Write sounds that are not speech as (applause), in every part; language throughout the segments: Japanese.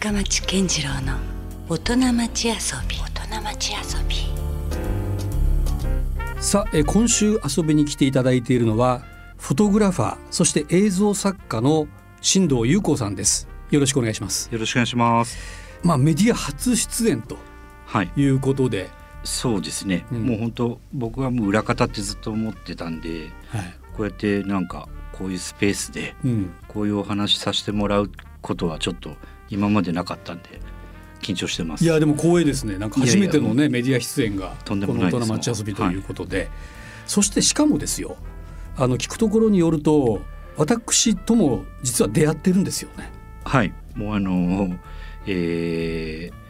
深町健次郎の大人町遊び。大人町遊び。さあえー今週遊びに来ていただいているのはフォトグラファーそして映像作家の新藤優子さんです。よろしくお願いします。よろしくお願いします。まあメディア初出演とはい、いうことで、そうですね。うん。もう本当僕はもう裏方ってずっと思ってたんで、はい。こうやってなんかこういうスペースでうん、こういうお話させてもらうことはちょっと今までなかったんで緊張してます。いやでも光栄ですね。なんか初めてのねメディア出演がとんでこの大もないです人町遊びということで、そしてしかもですよ。あの聞くところによると私とも実は出会ってるんですよね。はい、もうあのえー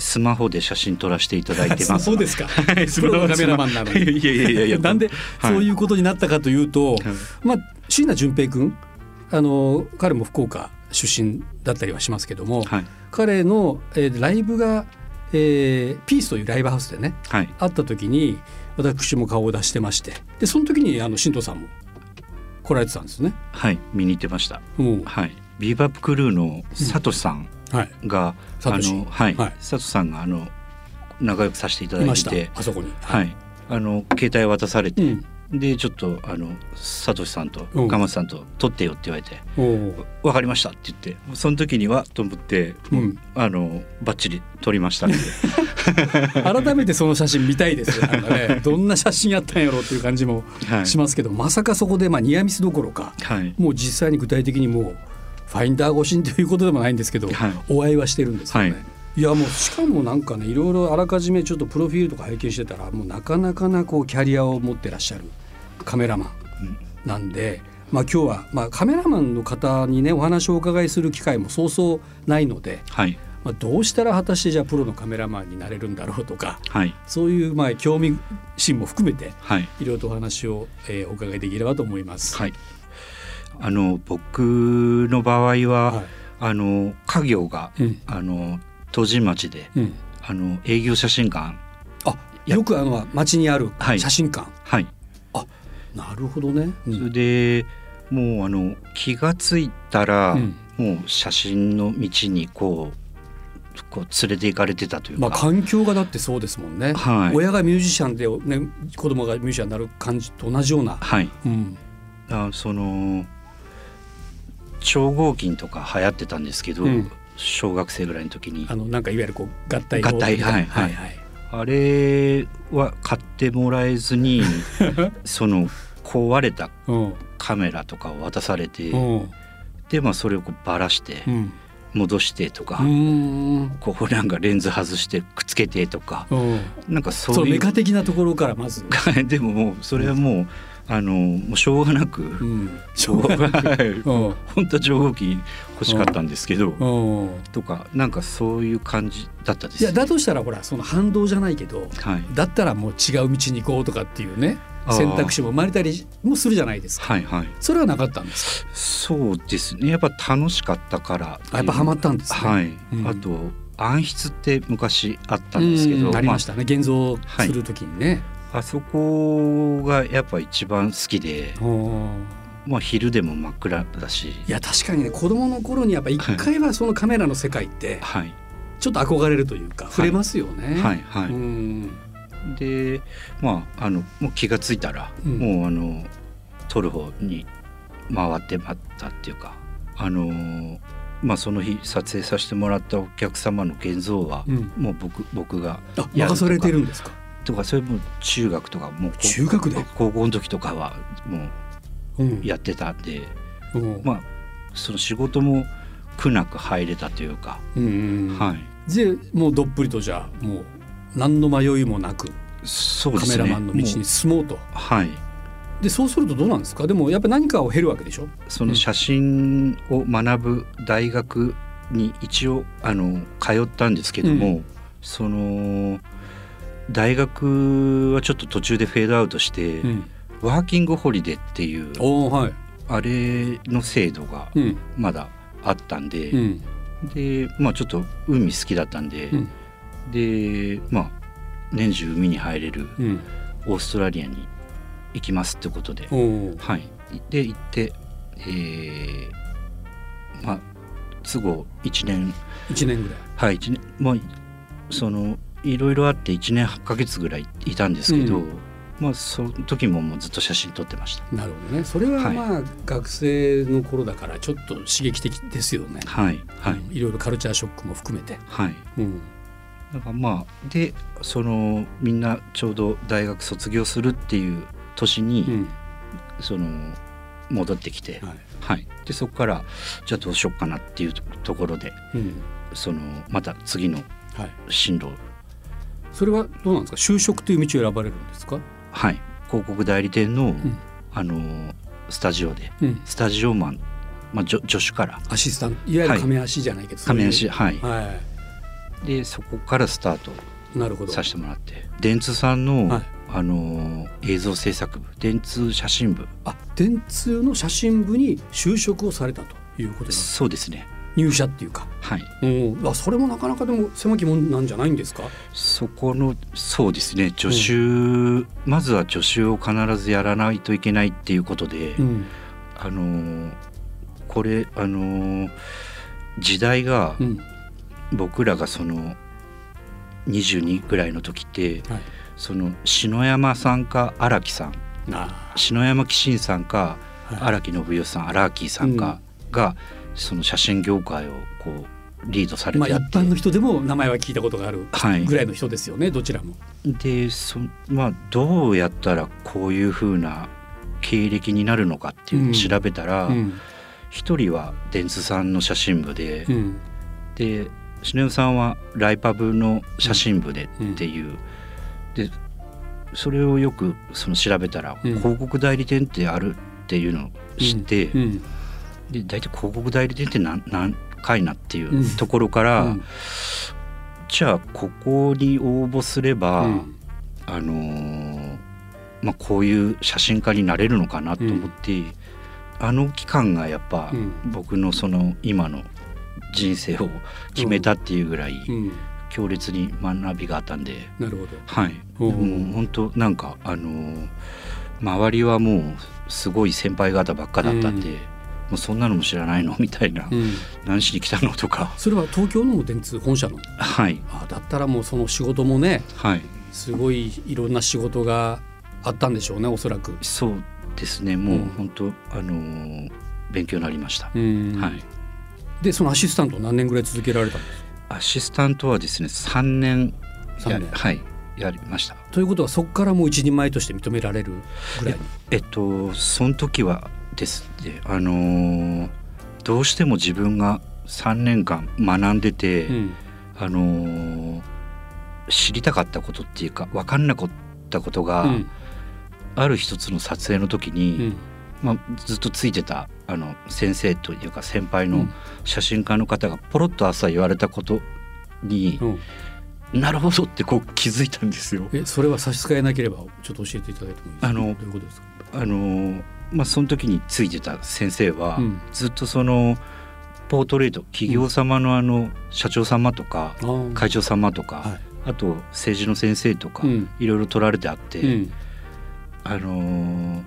スマホで写真撮らせていただいてます。(laughs) そうですか。はい。プロのカメラマンなのに。いやいやいやいや。(laughs) なんではい。そういうことになったかというと、はい。まあ椎名淳平君あの彼も福岡出身だったりはしますけども、はい。彼の、えーライブが、えーピースというライブハウスでねはい。会った時に私も顔を出してましてでその時にあの新藤さんも来られてたんですね。はい。見に行ってました。もうはい、ビーバップクルーのサトシさんはい、が、サトシ。あのはい、はい。サトシさんがあの仲良くさせていただいました。いてて、あそこに。はい、あの携帯渡されて、うんでちょっとあのサトシさんとうん。ガマさんと撮ってよって言われて、おーわかりましたって言って、その時にはと思って、うん。あのバッチリ撮りましたんで、(laughs) 改めてその写真見たいですよ。なんかね、(laughs) どんな写真やったんやろうっていう感じもはい、しますけど、まさかそこでまあニアミスどころか、はい、もう実際に具体的にもうファインダー越しにということでもないんですけど、はい。お会いはしてるんですよね。はいいやもうしかもなんかねいろいろあらかじめちょっとプロフィールとか拝見してたらもうなかなかなこうキャリアを持ってらっしゃるカメラマンなんで、まあ今日はまあカメラマンの方にねお話をお伺いする機会もそうそうないので、はい、まあ、どうしたら果たしてじゃあプロのカメラマンになれるんだろうとかはい、そういうまあ興味心も含めてはい、いろいろとお話を、えーお伺いできればと思います。はい。あの僕の場合は、はい。あの家業が、うん。あの戸神町で、うん。あの営業写真館。あよくあの街にあるはい。写真館、はい、なるほどね。うん。それでもうあの気がついたら、うん。もう写真の道にこうこう連れて行かれてたというか、まあ環境がだってそうですもんね。はい。親がミュージシャンでね子供がミュージシャンになる感じと同じような。はい。うん。あその超合金とか流行ってたんですけど、うん小学生ぐらいの時に。あのなんかいわゆるこう合体合体はいはい。はいあれは買ってもらえずに (laughs) その壊れたうん。カメラとかを渡されて、うん。でまあそれをこうばらしてうん。戻してとか、うん。こうなんかレンズ外してくっつけてとか、うん。なんかそそうメいうカ的なところからまず。(laughs) でももうそれはもう、あのもうしょうがなく、うん。しょうがないうん本当は超合金欲しかったんですけど、うん。とかなんかそういう感じだったですいやだとしたらほらその反動じゃないけどはいだったらもう違う道に行こうとかっていうね選択肢も生まれたりもするじゃないですか。はいはいそれはなかったんですか？そうですねやっぱ楽しかったからあやっぱハマったんですね。はい、うんあと暗室って昔あったんですけどうんありましたね。現像はいするときにね。あそこがやっぱ一番好きで、う。んまあ、昼でも真っ暗だし。いや確かにね子供の頃にやっぱ一回はそのカメラの世界ってはい。ちょっと憧れるというか触れますよね。はいはい、うん。でまああのもう気がついたら、うん。もうあの撮る方に回ってまったっていうかあのまあその日撮影させてもらったお客様の現像は、うん。もう僕僕があやるとか。任されてるんですか？とかそれも中学とかもうこ中学で？高校の時とかはもううんやってたんで、うん。まあその仕事も苦なく入れたというか、うんうんはい。でもうどっぷりとじゃあもう何の迷いもなくそうね。カメラマンの道に進もうと。はい。でそうするとどうなんですか？でもやっぱり何かを経るわけでしょ？その写真を学ぶ大学に一応あの通ったんですけども、うその大学はちょっと途中でフェードアウトして、うん、ワーキングホリデーっていうはい。あれの制度がうん。まだあったんで、うん。でまあちょっと海好きだったんで、うん。でまあ年中海に入れるうん。オーストラリアに行きますってことで。はい。で行って、えーまあ都合1年。1年ぐらい。はい一年。もうそのいろいろあって1年8ヶ月ぐらいいたんですけど、うん。まあその時ももうずっと写真撮ってました。なるほどね。それははい。まあ、学生の頃だからちょっと刺激的ですよね、はいはい、うん。いろいろカルチャーショックも含めて、はい。うん。だからまあでそのみんなちょうど大学卒業するっていう年に、うん。その戻ってきて、はい。はい、でそこからじゃあどうしようかなっていうとところでうん。そのまた次のはい、進路それはどうなんですか？就職という道を選ばれるんですか、はい。広告代理店の、ん。あのスタジオでうん、スタジオマン、まあ、助助手から。アシスタント。いわゆる亀足じゃないけど、亀足はい、はでそこからスタートいなるほど。させてもらって。電通さんの、はい。あの映像制作部。電通写真部。あ電通の写真部に就職をされたということですそうですね入社っていうか。はい。うん。あそれもなかなかでも狭きもんなんじゃないんですか？そこのそうですね。助手、まずは助手を必ずやらないといけないっていうことで、うん。あのーこれあのー時代がうん。僕らがその22ぐらいの時ってはい。その篠山さんか荒木さん。あ篠山紀信さんかーはい。荒木信代さん荒木さんかが、その写真業界をこうリードされまあて。て、一般の人でも名前は聞いたことがあるはい。ぐらいの人ですよね、どちらも。でそまあどうやったらこういう風な経歴になるのかっていうのを調べたらうん。一、人は電通さんの写真部で、うん。で篠山さんはライパブの写真部でっていう、でそれをよくその調べたら、うん。広告代理店ってあるっていうのを知って、うんで大体広告代理店って何何回なっていうん。うところから、うん。じゃあここに応募すれば、うん。あのーまあ、こういう写真家になれるのかなと思って、あの期間がやっぱ、うん。僕のその今の人生を決めたっていうぐらいうん。強烈に学びがあったんで、なるほど。はい、もう本当なんかあのー周りはもうすごい先輩方ばっかだったんで、うんもうそんなのも知らないの？(laughs) みたいな、うん。何しに来たの？とか。それは東京の電通本社の？はい。あだったらもうその仕事もねはい。すごいいろんな仕事があったんでしょうねおそらく。そうですね。もううん本当、あのー勉強になりました、うん。はい。でそのアシスタント何年ぐらい続けられたんですか？アシスタントはですね3年や三年。はい。やりました。ということはそこからもう一人前として認められるぐらい？に。えっとその時はですねあのーどうしても自分が3年間学んでて、うん。あのー知りたかったことっていうか分かんなかったことが、うん。ある一つの撮影の時うに、ん。まあ、ずっとついてたあの先生というか先輩のうん。写真家の方がポロッと朝言われたことに、うん。なるほどってこう気づいたんですよ。えそれは差し支えなければちょっと教えていただいてもいいですか、あのまあ、その時についてた先生は、うん。ずっとそのポートレート企業様のあの社長様とか、会長様とか、はい。あと政治の先生とか、うん。いろいろ撮られてあって、うん。あのー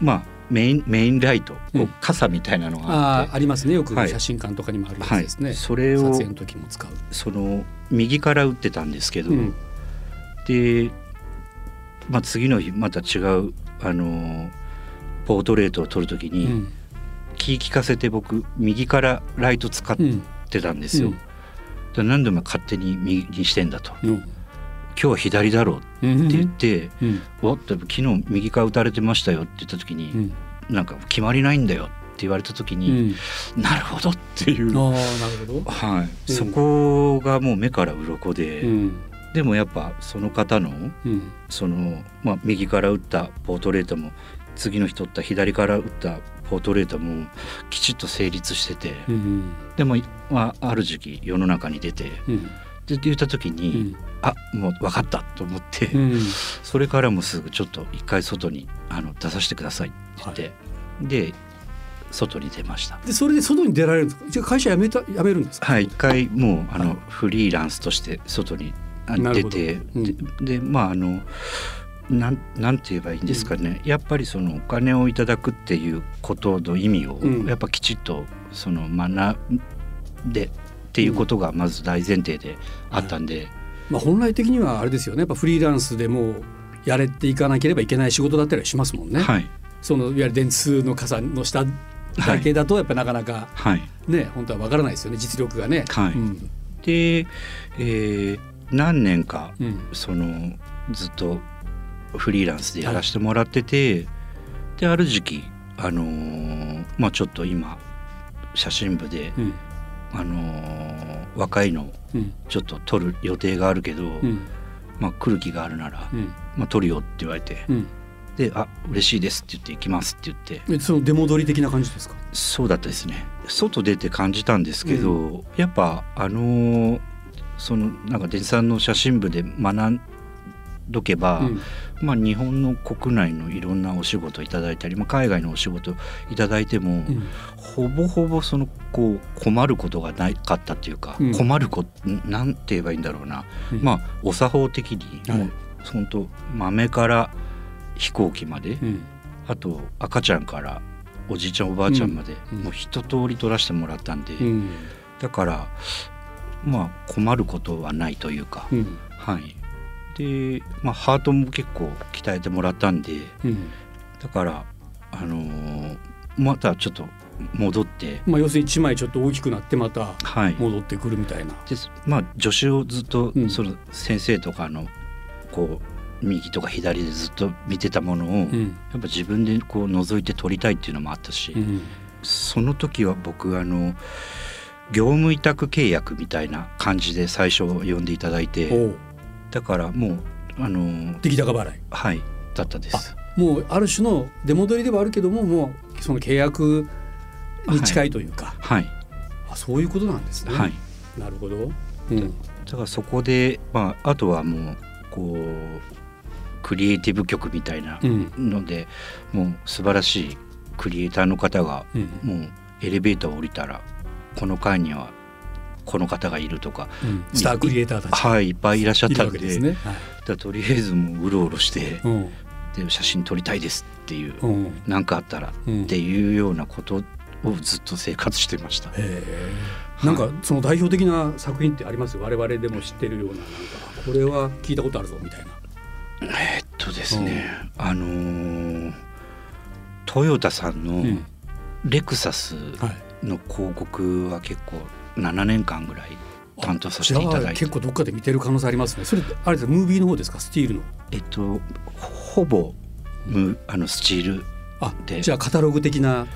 まあメインメインライト、こううん傘みたいなのがあってありますね。よくはい。写真館とかにもあるやつはいですね、それを撮影の時も使う。その右から打ってたんですけど、うん。で、まあ、次の日また違う、あのーポートレートを撮る時に、うん。気利かせて僕右からライト使っうんてたんですよ。うん。何でも勝手に右にしてんだと。うん。今日は左だろううん。って言ってうん「おっと昨日右から打たれてましたよ」って言った時に、うん。なんか決まりないんだよって言われた時うに、ん。なるほどっていう、ああなるほど。はい。うん。そこがもう目から鱗で、うん。でもやっぱその方のうん。その、まあ、右から打ったポートレートも次の日撮った左から打ったポートレートもきちっと成立してて、うんでも、まあ、ある時期世の中に出てうん。で言った時うに、ん。あもう分かったと思って、うん。(laughs) それからもすぐちょっと一回外にあの出させてくださいって言って、で外に出ました。でそれで外に出られるんですか？じゃあ会社辞めた辞めるんですか？はい、一回もうあの、はい。フリーランスとして外に出て、でまああのなんなんて言えばいいんですかね、やっぱりそのお金をいただくっていうことの意味を、うん。やっぱきちっとその学でっていうことがまず大前提であったんで、まあ、本来的にはあれですよね。やっぱフリーランスでもうやれていかなければいけない仕事だったりはしますもんね。はい。そのいわゆる電通の傘の下だけだとやっぱなかなかはい。ね、本当はわからないですよね。実力がね。はい。うん。で、えー何年かうん。そのずっとフリーランスでやらせてもらってて、である時期あのーまあちょっと今写真部で、うん。あのー若いのうん。ちょっと撮る予定があるけど、うん。まあ来る気があるなら、うん。まあ撮るよって言われて、うん。で「あ嬉しいです」って言って「行きます」って言って。えその出戻り的な感じですか？そうだったですね。外出て感じたんですけど、やっぱあのーそのなんか電産の写真部で学んどけば、うんまあ、日本の国内のいろんなお仕事いただいたり、まあ、海外のお仕事いただいても、うん。ほぼほぼそのこう困ることがなかったっていうか、うん。困ることなんて言えばいいんだろうな、うん。まあお作法的にはい。もう本当豆から飛行機まで、うん。あと赤ちゃんからおじいちゃんおばあちゃんまで、もう一通り撮らせてもらったんで、うん。だからまあ困ることはないというか、うん。はいで、まあ、ハートも結構鍛えてもらったんでうん。だからあのーまたちょっと戻ってまあ、要するに一枚ちょっと大きくなってまたはい。戻ってくるみたいな。でまあ助手をずっとうん。その先生とかのこう右とか左でずっと見てたものを、やっうんぱ自分でこう覗いて撮りたいっていうのもあったし、うん。その時は僕あの業務委託契約みたいな感じで最初呼んでいただいてだからもうあの出来高払い。はいだったです。もうある種の出戻りではあるけどももうその契約に近いというか、はいあそういうことなんですね。はいなるほど。うんだからそこで、まあ、あとはもうこうクリエイティブ曲みたいなうんので、もう素晴らしいクリエイターの方がうんもうエレベーターを降りたらこの階にはこの方がいるとか。うん。スタークリエイターたち。はいいっぱいいらっしゃったんで。わけですね。はい。とりあえずもううろうろしてうん。で写真撮りたいですっていううん。何かあったらうんっていうようなことをずっと生活してました。なんかその代表的な作品ってあります？我々でも知ってるようななんかこれは聞いたことあるぞみたいな。えっとですね、あのートヨタさんのうん。レクサスはい。の広告は結構7年間ぐらい担当させていただいてあ結構どっかで見てる可能性ありますね。それあれですかムービーの方ですか？スティールの。えっとほぼむあのスチールあでじゃあカタログ的な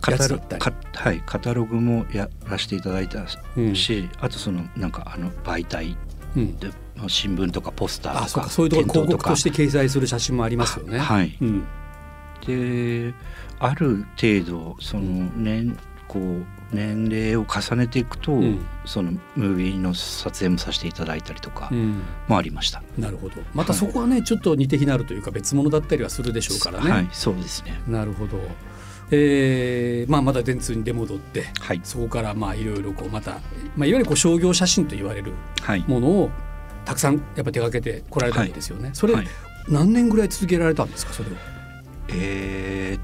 カタロやつだったりかはいカタログもやらせていただいたうんし、あとそのなんかあの媒体うん。で新聞とかポスターとかあそうかそういうところに広告として掲載する写真もありますよね。はいうん。である程度その年こう年齢を重ねていくと、うんそのムービーの撮影もさせていただいたりとかうん。もありました。なるほど。またそこはね、ちょっと似て非なるというか別物だったりはするでしょうからね。はいそうですねなるほど。えーまあまだ電通に出戻って、はいそこからまあいろいろこうまた、まあいわゆるこう商業写真と言われるはいものをたくさんやっぱ手がけてこられたんですよね。それ、はい何年ぐらい続けられたんですかそれは。えー、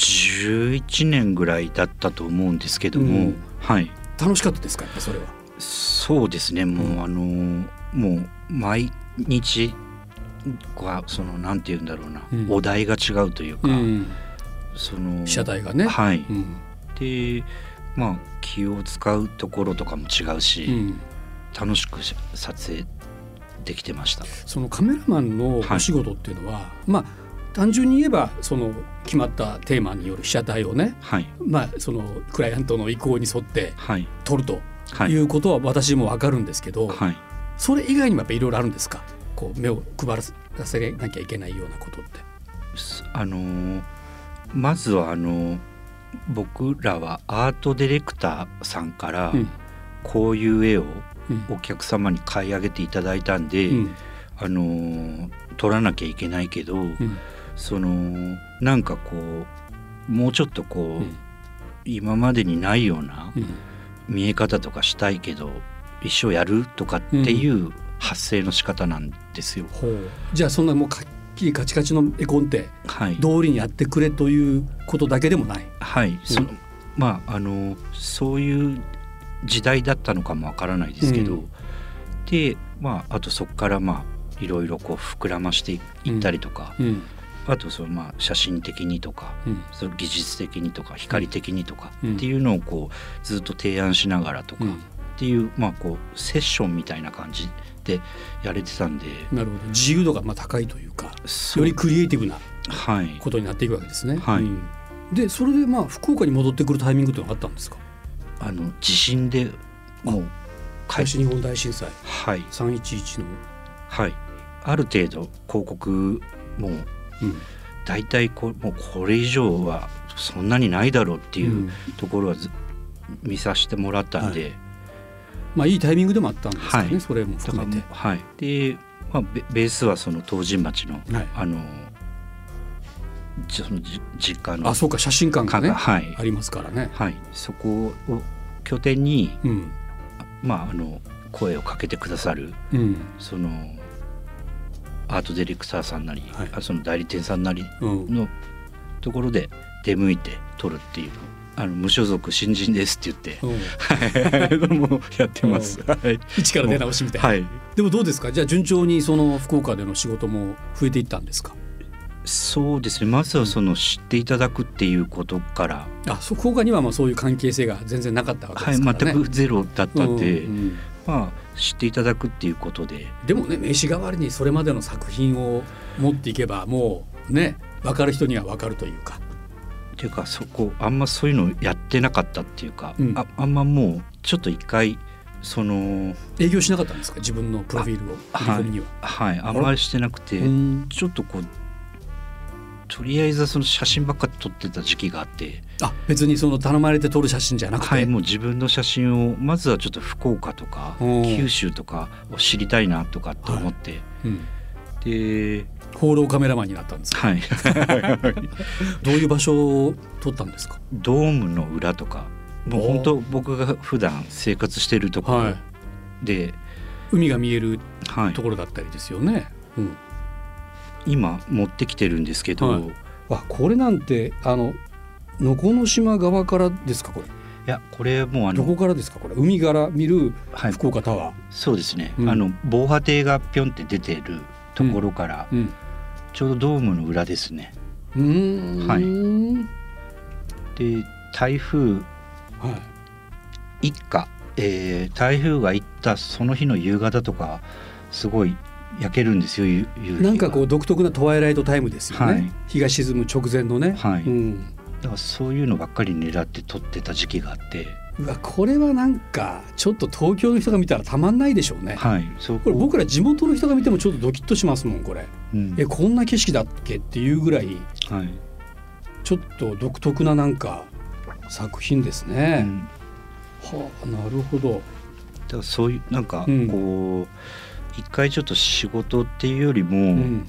11年ぐらいだったと思うんですけども、うんはい楽しかったですかやっぱそれは。そうですねもう、うんあのもう毎日がそのなんて言うんだろうな、うんお題が違うというか、うん。その被写体がね。はい、うん。でまあ気を使うところとかも違うし、うん。楽しくし撮影できてました。そのカメラマンのお仕事っていうのは、まあ単純に言えばその決まったテーマによる被写体をね、はい。まあそのクライアントの意向に沿ってはい。撮るとはい。いうことは私もわかるんですけど、はい。それ以外にもやっぱいろいろあるんですか？こう目を配らせなきゃいけないようなことって。すあのーまずはあのー僕らはアートディレクターさんからうん。こういう絵をうん。お客様に買い上げていただいたんで、うん。あのー撮らなきゃいけないけど、うんそのなんかこうもうちょっとこう、うん。今までにないようなうん。見え方とかしたいけど一生やるとかっていう発声の仕方なんですよ。ほう。じゃあそんなもうかっきりカチカチの絵コンテはい、通りにやってくれということだけでもない。はい、そのまああのそういう時代だったのかもわからないですけど、うん。でまああとそこからまあいろいろこう膨らましていったりとか、うんあとそのまあ写真的にとかうん。その技術的にとか光的にとかうん。っていうのをこうずっと提案しながらとかうん。っていうまあこうセッションみたいな感じでやれてたんで。なるほど自由度がまあ高いというかよりクリエイティブなはい。ことになっていくわけですね。はい。うん。でそれでまあ福岡に戻ってくるタイミングっていうのがあったんですか？あの地震でもう東日本大震災。はい。311の、はい。ある程度広告もううん。大体こうもうこれ以上はそんなにないだろうっていううん。ところはず見させてもらったんで、まあいいタイミングでもあったんですかね、はい。それも含めて。はい。で、まあ、ベベースはその東神町の、はい。あのじそのじ実家のあそうか写真館がねかはい。ありますからね。はい。そこを拠点にうん。まああの声をかけてくださるうん。そのアートディレクターさんなり、はいあその代理店さんなりうんのところで出向いて撮るっていうあの無所属新人ですって言ってうんはい (laughs) もうやってます。はい。一から出直しみたいな。はい。でもどうですか？じゃあ順調にその福岡での仕事も増えていったんですか？そうですね。まずはその知っていただくっていうことから、あそう福岡にはまあそういう関係性が全然なかったわけはい、ですからね。全くゼロだったんで、うんうんまあ知っていただくっていうことで、でもね名刺代わりにそれまでの作品を持っていけばもうね分かる人には分かるというか。っていうかそこあんまそういうのやってなかったっていうか、うんああんまもうちょっと一回その営業しなかったんですか？自分のプロフィールを振り込みには。はいあんまりしてなくて、うんちょっとこうとりあえずその写真ばっか撮ってた時期があって。あ別にその頼まれて撮る写真じゃなくて、はい、もう自分の写真をまずはちょっと福岡とかうん九州とかを知りたいなとかって思って、うん、で放浪カメラマンになったんですか？はい。(laughs) どういう場所を撮ったんですか？ドームの裏とか。もう本当僕が普段生活してるところはい。で、海が見えるはい。ところだったりですよね。うん、今持ってきてるんですけど、はい。これなんてあの能古島側からですかこれ？やこれもうあどこの、からですかこれ？海から見るはい、福岡タワー。そうですね、うん。あの防波堤がぴょんって出てるところから、うん。ちょうどドームの裏ですね。うーん。はい。で台風はい。一過、えー台風が行ったその日の夕方とかすごい焼けるんですよなんかこう独特なトワイライトタイムですよね、はい。日が沈む直前のね、はい。うん、だからそういうのばっかり狙って撮ってた時期があって。うわこれはなんかちょっと東京の人が見たらたまんないでしょうね、はいそう。これ僕ら地元の人が見てもちょっとドキッとしますもんこれ。うん。えこんな景色だっけっていうぐらいはい。ちょっと独特ななんか作品ですうね、ん。はあなるほど。だからそういうなんかうん。こう、一回ちょっと仕事っていうよりも、うん。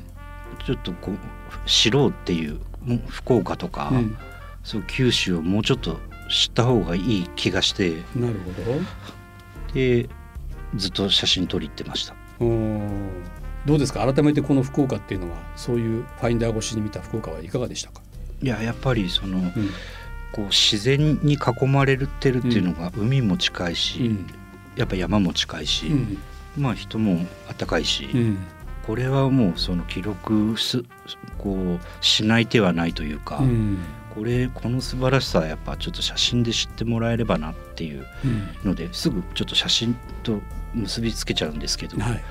ちょっとこう知ろうっていう福岡とか、うんそう九州をもうちょっと知った方がいい気がして。なるほど。でずっと写真撮り行ってました。うんどうですか？改めてこの福岡っていうのはそういうファインダー越しに見た福岡はいかがでしたか、いややっぱりそのうん。こう自然に囲まれてるっていうのが、海も近いし、うん。やっぱ山も近いし、うん。まあ人も暖かいし、うん。これはもうその記録すこうしない手はないというか、うんこれこの素晴らしさはやっぱちょっと写真で知ってもらえればなっていううん。のですぐちょっと写真と結びつけちゃうんですけど、はい。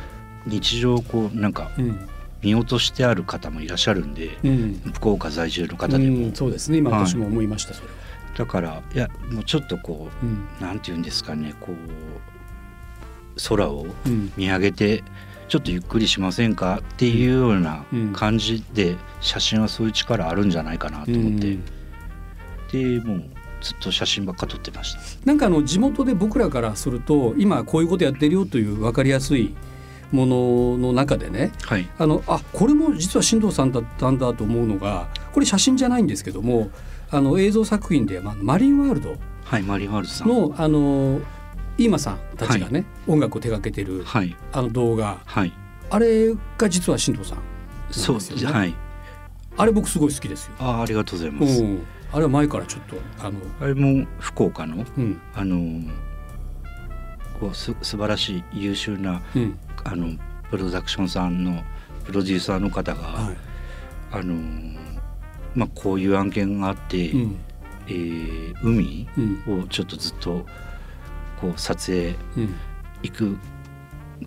日常こうなんかうん。見落としてある方もいらっしゃるんで、うん。福岡在住の方でも、うんそうですね。今はい。私も思いましたそれは、だからいやもうちょっとこううん。なんて言うんですかねこう空をうん。見上げてちょっとゆっくりしませんかっていうようなうん。感じで写真はそういう力あるんじゃないかなと思って、でもうずっと写真ばっか撮ってました。なんかあの地元で僕らからすると今こういうことやってるよという分かりやすいものの中でねはい、あのあこれも実は新藤さんだったんだと思うのがこれ写真じゃないんですけどもあの映像作品で、まあ、マリンワールドはい、マリンワールドさん。のあのイーマさんたちがね、音楽を手掛けてるはい、あの動画。はい、あれが実は新藤さんそうなんですよね。はい。あれ僕すごい好きですよ。あーありがとうございます。うん、あれは前からちょっとあの、あれも福岡の？うん。あのこうす素晴らしい優秀なうん。あのプロダクションさんのプロデューサーの方が、はい。あのーまあ、こういう案件があって、うん。えー海うん。をちょっとずっとこう撮影うん。行くん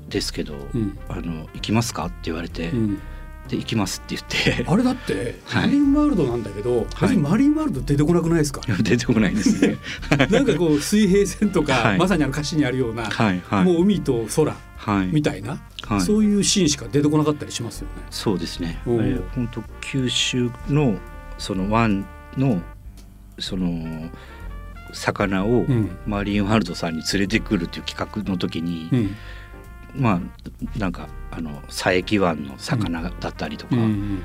ですけど、うん。あの行きますかって言われて、うん。で行きますって言って。あれだって (laughs) はい。マリンワールドなんだけど、別にマリンワールド出てこなくないですか？出てこないですね。(laughs) なんかこう水平線とか、はい。まさにあの歌詞にあるような、はいはい。もう海と空はい。みたいな、はい。そういうシーンしか出てこなかったりしますよね。そうですね。本当九州のその湾のその魚をうん。マリンワールドさんに連れてくるっていう企画の時に、うん。まあなんかあの佐伯湾の魚だったりとか、うん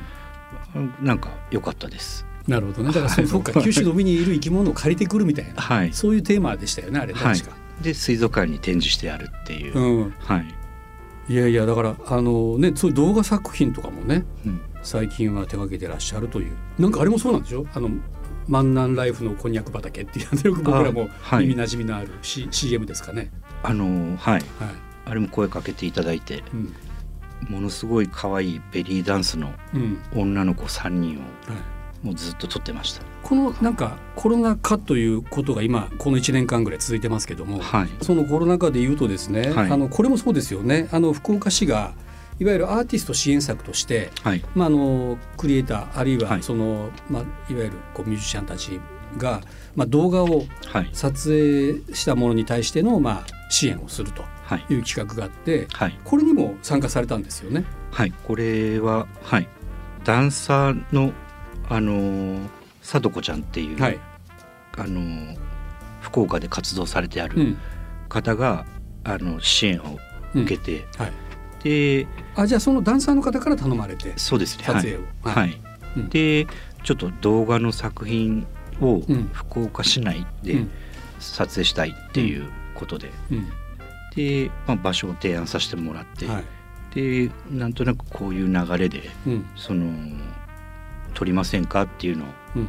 なんか良かったです。なるほどね。だからそ,、そっか九州の海にいる生き物を借りてくるみたいな、はい。そういうテーマでしたよねあれはい。確か。で水族館に展示してやるっていう。うん、はい。いやいやだからあのねそういう動画作品とかもねうん。最近は手掛けてらっしゃるという。なんかあれもそうなんでしょ？あの万南ライフのこんにゃく畑っていうよく僕らも耳なじみのある、C CM ですかね。あのはい。はいあれも声かけていただいて、うんものすごい可愛いベリーダンスのうん女の子3人をはい、もうずっと撮ってました。このなんかコロナ禍ということが今この1年間ぐらい続いてますけども、はい。そのコロナ禍で言うとですね、はいあのこれもそうですよねあの福岡市がいわゆるアーティスト支援策として、はい。まあ、あのクリエイターあるいははいその、まあ、いわゆるこうミュージシャンたちが、まあ、動画をはい。撮影したものに対しての、まあ、支援をするとはい。いう企画があってはい。これにも参加されたんですよね。はい。これは、はい。ダンサーの、あのー、さとこちゃんっていう、はいあのー福岡で活動されてあるうん方が、あの支援をうん受けて、はい、で、あじゃあそのダンサーの方から頼まれてそうですね。撮影を。はい。ははい。い。うん。で、ちょっと動画の作品をうん。福岡市内でうん。撮影したいっていうことで、うん。で、まあ、場所を提案させてもらって、はい。でなんとなくこういう流れでうん。その撮りませんかっていうのをうん。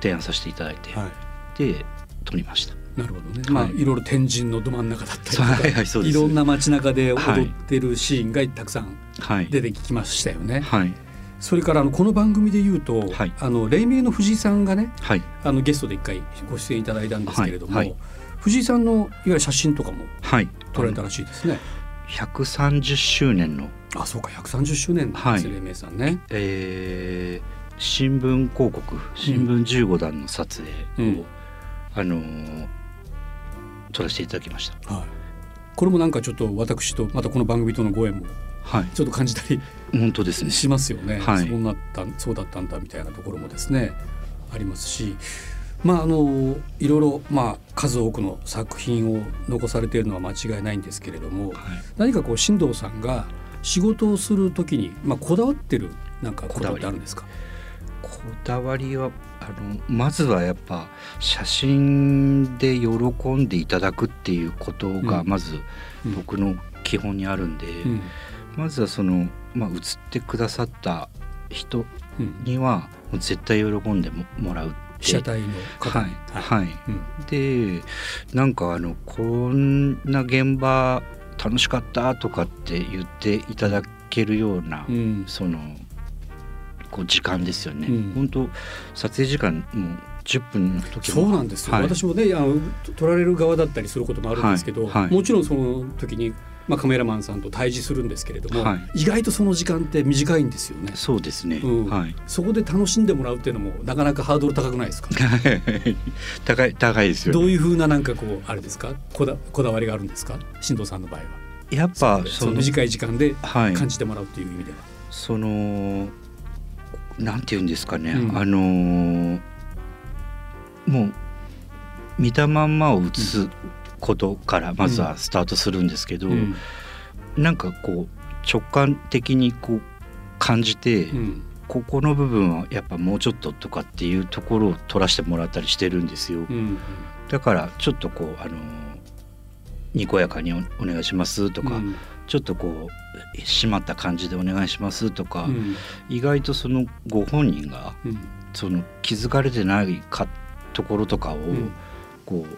提案させていただいて、はい。で撮りました。なるほどね、まあはい。いろいろ天神のど真ん中だったりとか、はいはいいろんな街中で踊ってるシーンがたくさんはい。出てきましたよね。はい。それからあのこの番組で言うと、はい。あの黎明の藤井さんがねはい。あのゲストで一回ご出演いただいたんですけれども、藤井さんのいわゆる写真とかもはい。撮られたらしいですね。130周年の、あそうか。130周年です、はい黎明さんね。えー新聞広告新聞15段の撮影を、うん。あのー撮らせていただきました。はい、これもなんかちょっと私とまたこの番組とのご縁もはい。ちょっと感じたり本当ですね。しますよね、はいそうなったそうだったんだみたいなところもですねありますしまああのいろいろ、まあ、数多くの作品を残されているのは間違いないんですけれどもはい。何かこう進藤さんが仕事をするときに、まあ、こだわってるなんかことってあるんですか？こだわりはあのまずはやっぱ写真で喜んでいただくっていうことがうん。まずうん。僕の基本にあるんで、うん。まずはその、まあ、写ってくださった人うん。にはもう絶対喜んでももらう被写体の方。はい。に、はい、うん。でなんかあのこんな現場楽しかったとかって言っていただけるような、うん。そのこう時間ですよね、うん。本当撮影時間もう10分の時も。そうなんですよ、はい。私もねあの撮られる側だったりすることもあるんですけど、はい。はいもちろんその時に、まあ、カメラマンさんと対峙するんですけれども、はい。意外とその時間って短いんですよね。そうですね、うん。はい。そこで楽しんでもらうっていうのもなかなかハードル高くないですか？(laughs) 高い高いですよね。どういうふうななんかこうあれですか？こだこだわりがあるんですか？進藤さんの場合は。やっぱそそのの短い時間ではい。感じてもらうっていう意味では、そのなんて言うんですかね、うん。あのーもう見たまんまを映すことからまずはスタートするんですけど、うん。なんかこう直感的にこう感じて、うん。ここの部分はやっぱもうちょっととかっていうところを取らせてもらったりしてるんですよ。うん。だからちょっとこうあのーにこやかにおお願いしますとか、うんちょっとこう締まった感じでお願いしますとか、うん。意外とそのご本人がうん。その気づかれてないかところとかを、ん。こう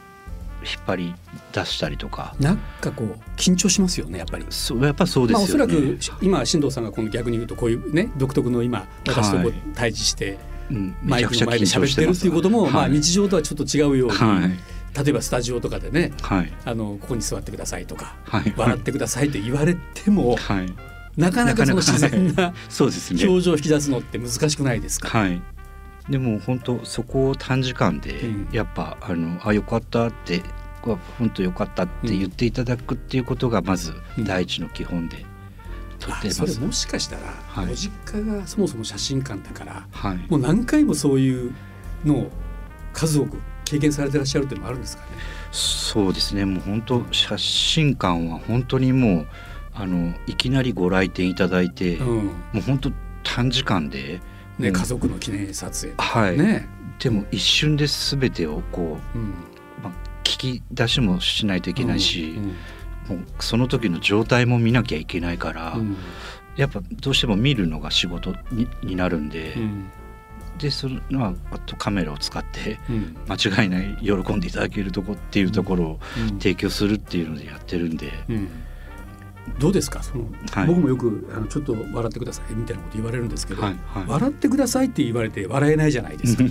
引っ張り出したりとか。なんかこう緊張しますよねやっぱり。そうやっぱそうでまあ、おすよね、そらく今進藤さんがこの逆に言うとこういうね独特の今私とこうはい。対峙してうん。マイクの前で喋ってるっていうことも、まあ、日常とはちょっと違うように、はい例えばスタジオとかでねはい。あのここに座ってくださいとか、はい。笑ってくださいと言われても、はい。なかなかその自然な (laughs) 表情を引き出すのって難しくないですか、はい。でも本当そこを短時間でうん。やっぱ、あのあよかったってわ本当よかったって言っていただくっていうことがまずうん。第一の基本で、とってます。あそれもしかしたら、はい。ご実家がそもそも写真館だからはい。もう何回もそういうのを数多く経験されてらっしゃるっていうのもあるんですかね？そうですね。もう本当写真館は本当にもうあのいきなりご来店いただいて、うん。もう本当短時間で、ね、うん。家族の記念撮影はい、ね、でも一瞬で全てをこう、うん、まあ、聞き出しもしないといけないし、うん。もうその時の状態も見なきゃいけないから、うん。やっぱどうしても見るのが仕事にになるんで、うんでそのまああとカメラを使ってうん。間違いない喜んでいただけるとこっていうところをうん。提供するっていうのでやってるんで、うん。どうですか？その、はい。僕もよくあのちょっと笑ってくださいみたいなこと言われるんですけど、はい。はい。笑ってくださいって言われて笑えないじゃないですか。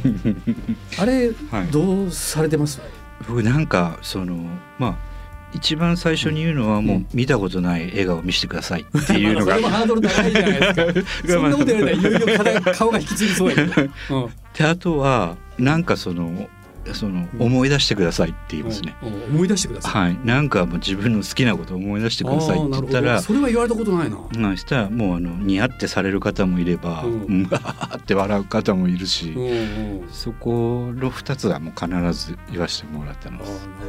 (laughs) あれ、はいどうされてます？僕なんかそのまあ一番最初に言うのはもううん。見たことない笑顔を見せてくださいっていうのが。(laughs) れもハードル高いじゃないですか。(laughs) そんなこと言われたらいよいよ体顔が引きつりそうやけど、(laughs) うん。であとはなんかそのそのうん。思い出してくださいって言いますね。うんうん。思い出してください。はい、なんかもう自分の好きなことを思い出してくださいって言ったらどそれは言われたことないな、まあしたらもうあの似合ってされる方もいれば、ううんって笑う方もいるし、うんうん。そこの2つはもう必ず言わせてもらってああなる。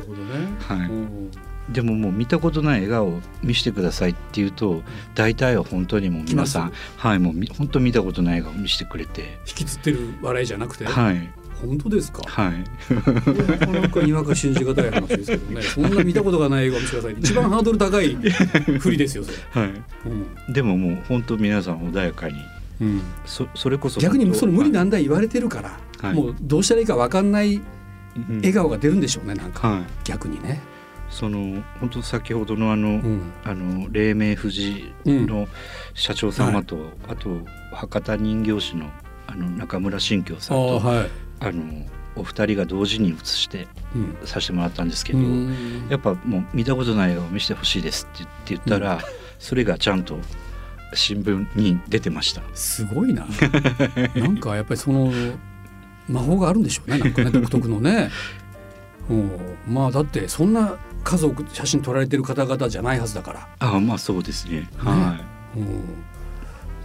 ほどね、はい。うんでももう見たことない笑顔を見せてくださいって言うと大体は本当にもう皆さん来はいもうみ本当見たことない笑顔を見せてくれて。引きつってる笑いじゃなくて、はい本当ですか？はい。なかなかにわか信じがたい話ですけどね。(laughs) そんな見たことがない映画を見せてください。一番ハードル高い振りですよ (laughs) はい。うん。でももう本当皆さん穏やかに。うん。そそれこそ逆にそれ無理な、難題言われてるから、はい。もうどうしたらいいか分かんないうん笑顔が出るんでしょうねなんか。はい。逆にね。その本当先ほどのあの、うん。あの黎明富士の社長様と、あと博多人形師のあの中村新京さんとあ、はいのお二人が同時に写してうんさせてもらったんですけど、うんやっぱもう見たことない映画を見せてほしいですって言って言ったら、それがちゃんと新聞に出てました。すごいな (laughs) なんかやっぱりその魔法があるんでしょうねなんかね独特のね。(laughs) うんまあだってそんな数多く写真撮られてる方々じゃないはずだから。あまあそうですね。はうん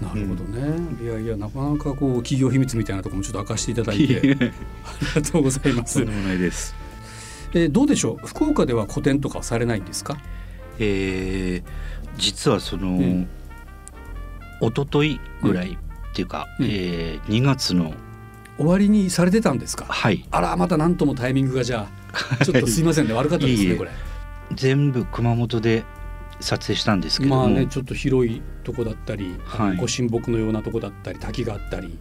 なるほどね、いやいやなかなかこう企業秘密みたいなところもちょっと明かしていただい。いてありがとうございます。とんで。もないです。えーどうでしょう？福岡では個展とかはされないんですか？えー実はその、ん一昨日ぐらいっていうか、うんえー2月の。終わりにされてたんですか？はい。あらまたなんともタイミングがじゃあちょっとすいませんね。(laughs) 悪かったですねこれ。全部熊本で撮影したんですけども、まあねちょっと広いとこだったり、はい。ご神木のようなとこだったり滝があったり。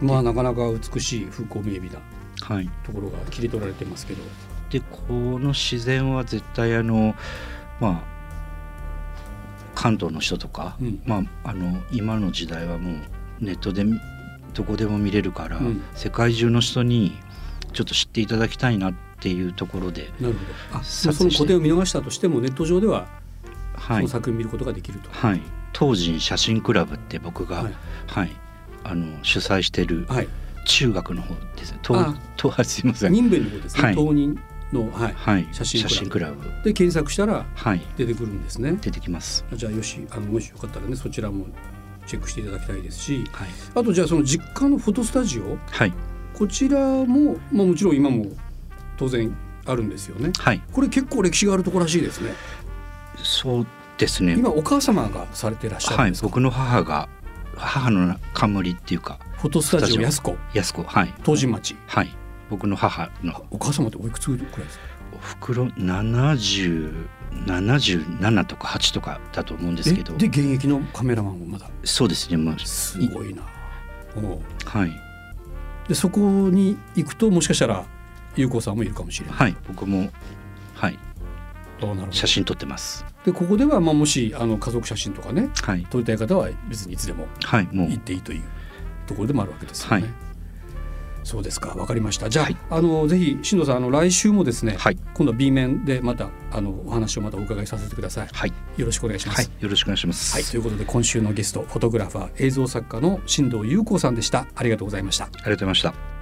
まあなかなか美しい風光明媚なはい、ところが切り取られてますけど。でこの自然は絶対あのまあ関東の人とか、うん。まあ、あの今の時代はもうネットでどこでも見れるから、うん。世界中の人にちょっと知っていただきたいなっていうところで、なるほど。あその個展を見逃したとしてもネット上ではそはい。の作品を見ることができると、はい、東人写真クラブって僕が、ははい。いあの主催してるはい、中学の方です。ねあ。東東すいません、人弁の方ですね、はい。当人の、はい、はい、写真クラブ。クラブ。で検索したらはい。出てくるんですね。出てきます。じゃあよしあのもしよかったらねそちらもチェックしていただきたいですし。はい、あとじゃあその実家のフォトスタジオ。はい。こちらも、まあ、もちろん今も当然あるんですよね。はい、これ結構歴史があるところらしいですねそうですね。今お母様がされてらっしゃるんですか、はい僕の母が母の冠っていうかフォトスタジオ安子安子はい。東神町？はい。僕の母の。お母様っておいくつくらいですか？お袋7077とか8とかだと思うんですけど。えで現役のカメラマンもまだ？そうですねまあ。すごいな。はい。でそこに行くともしかしたら優子さんもいるかもしれない、はい僕もはい写真撮ってます。でここではまあもしあの家族写真とかねはい。撮りたい方は別にいつでも行っていいというところでもあるわけですよね。はい。そうですかわかりました。じゃあ,、はい。あのぜひ進藤さんあの来週もですね、はい。今度は B 面でまたあのお話をまたお伺いさせてください。はい。よろしくお願いします。はいよろしくお願いします。はい、ということで今週のゲストフォトグラファー映像作家の進藤裕子さんでした。ありがとうございました。ありがとうございました